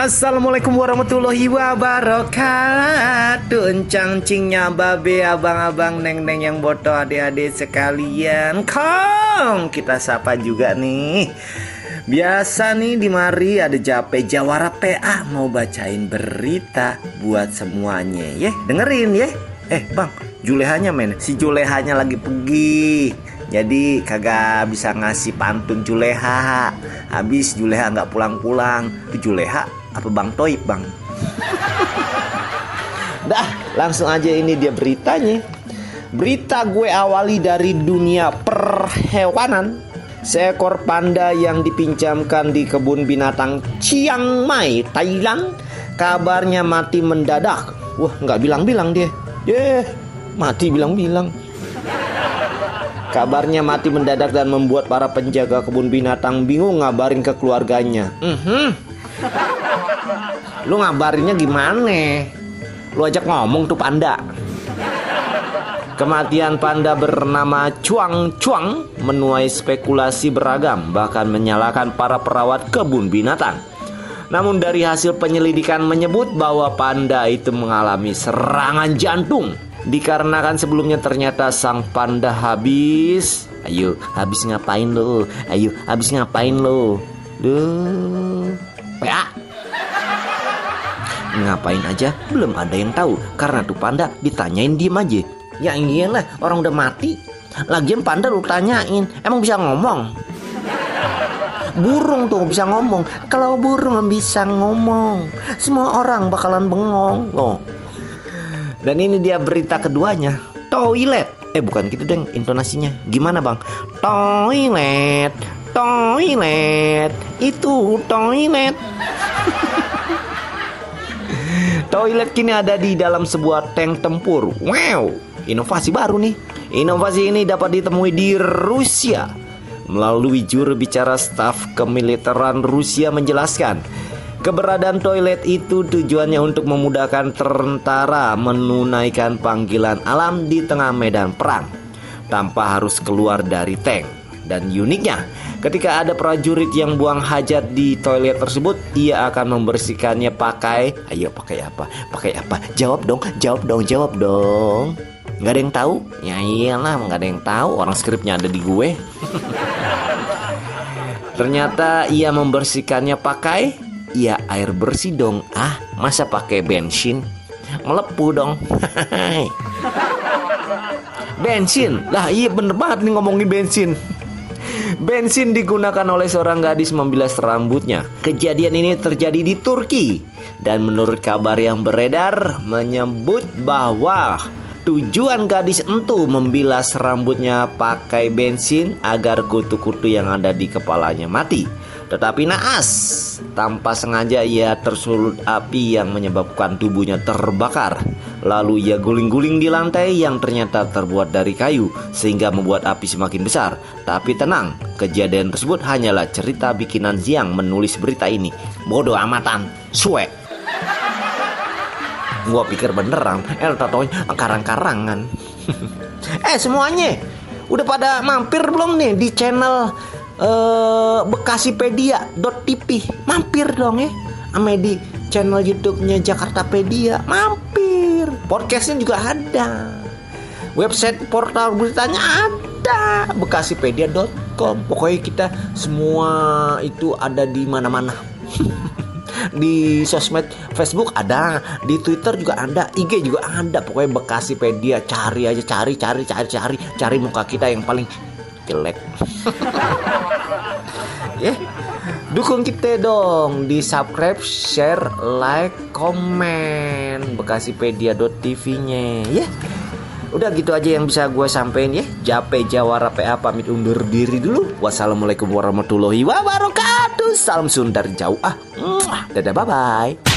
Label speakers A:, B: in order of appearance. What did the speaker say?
A: Assalamualaikum warahmatullahi wabarakatuh. Encang cingnya babe abang-abang neng-neng yang boto adik-adik sekalian. Kong kita sapa juga nih. Biasa nih di mari ada Jape Jawara PA mau bacain berita buat semuanya ya dengerin ya Eh bang Julehanya men. Si Julehanya lagi pergi. Jadi kagak bisa ngasih pantun Juleha. Habis Juleha nggak pulang-pulang. Itu Juleha apa Bang Toib Bang? Dah langsung aja ini dia beritanya Berita gue awali dari dunia perhewanan Seekor panda yang dipinjamkan di kebun binatang Chiang Mai, Thailand Kabarnya mati mendadak Wah nggak bilang-bilang dia Yeah, mati bilang-bilang Kabarnya mati mendadak dan membuat para penjaga kebun binatang bingung ngabarin ke keluarganya. Mm -hmm. Lu ngabarinnya gimana? Lu ajak ngomong tuh panda. Kematian panda bernama Chuang Chuang menuai spekulasi beragam bahkan menyalahkan para perawat kebun binatang. Namun dari hasil penyelidikan menyebut bahwa panda itu mengalami serangan jantung Dikarenakan sebelumnya ternyata sang panda habis Ayo habis ngapain lo Ayo habis ngapain lo Duh PA Ngapain aja belum ada yang tahu Karena tuh panda ditanyain diem aja Ya iyalah orang udah mati Lagian panda lu tanyain Emang bisa ngomong Burung tuh bisa ngomong Kalau burung bisa ngomong Semua orang bakalan bengong loh dan ini dia berita keduanya. Toilet. Eh bukan gitu deng intonasinya. Gimana bang? Toilet. Toilet. Itu toilet. toilet kini ada di dalam sebuah tank tempur. Wow, inovasi baru nih. Inovasi ini dapat ditemui di Rusia. Melalui juru bicara staf kemiliteran Rusia menjelaskan, Keberadaan toilet itu tujuannya untuk memudahkan tentara menunaikan panggilan alam di tengah medan perang tanpa harus keluar dari tank. Dan uniknya, ketika ada prajurit yang buang hajat di toilet tersebut, ia akan membersihkannya pakai, ayo pakai apa? Pakai apa? Jawab dong, jawab dong, jawab dong. Gak ada yang tahu? Ya iyalah, gak ada yang tahu. Orang skripnya ada di gue. Ternyata ia membersihkannya pakai Ya air bersih dong Ah masa pakai bensin Melepuh dong Bensin Lah iya bener banget nih ngomongin bensin Bensin digunakan oleh seorang gadis membilas rambutnya. Kejadian ini terjadi di Turki. Dan menurut kabar yang beredar Menyebut bahwa Tujuan gadis entu membilas rambutnya pakai bensin Agar kutu-kutu yang ada di kepalanya mati. Tetapi naas, tanpa sengaja ia tersulut api yang menyebabkan tubuhnya terbakar. Lalu ia guling-guling di lantai yang ternyata terbuat dari kayu sehingga membuat api semakin besar. Tapi tenang, kejadian tersebut hanyalah cerita bikinan Ziang menulis berita ini. Bodoh amatan, suwe. Gua pikir beneran, el tatonya karang-karangan. eh semuanya, udah pada mampir belum nih di channel uh, bekasipedia.tv mampir dong ya. Ame di channel YouTube-nya Jakartapedia. Mampir. Podcastnya juga ada. Website portal beritanya ada. Bekasipedia.com pokoknya kita semua itu ada di mana-mana. Di sosmed Facebook ada, di Twitter juga ada, IG juga ada. Pokoknya Bekasipedia. Cari aja, cari, cari, cari, cari, cari muka kita yang paling jelek. Ya yeah. dukung kita dong di subscribe share like komen. Bekasipedia.tv nya ya. Yeah. Udah gitu aja yang bisa gue sampein ya. Jape Jawara PA pamit undur diri dulu. Wassalamualaikum warahmatullahi wabarakatuh. Salam Sundar jauh ah. Dadah bye bye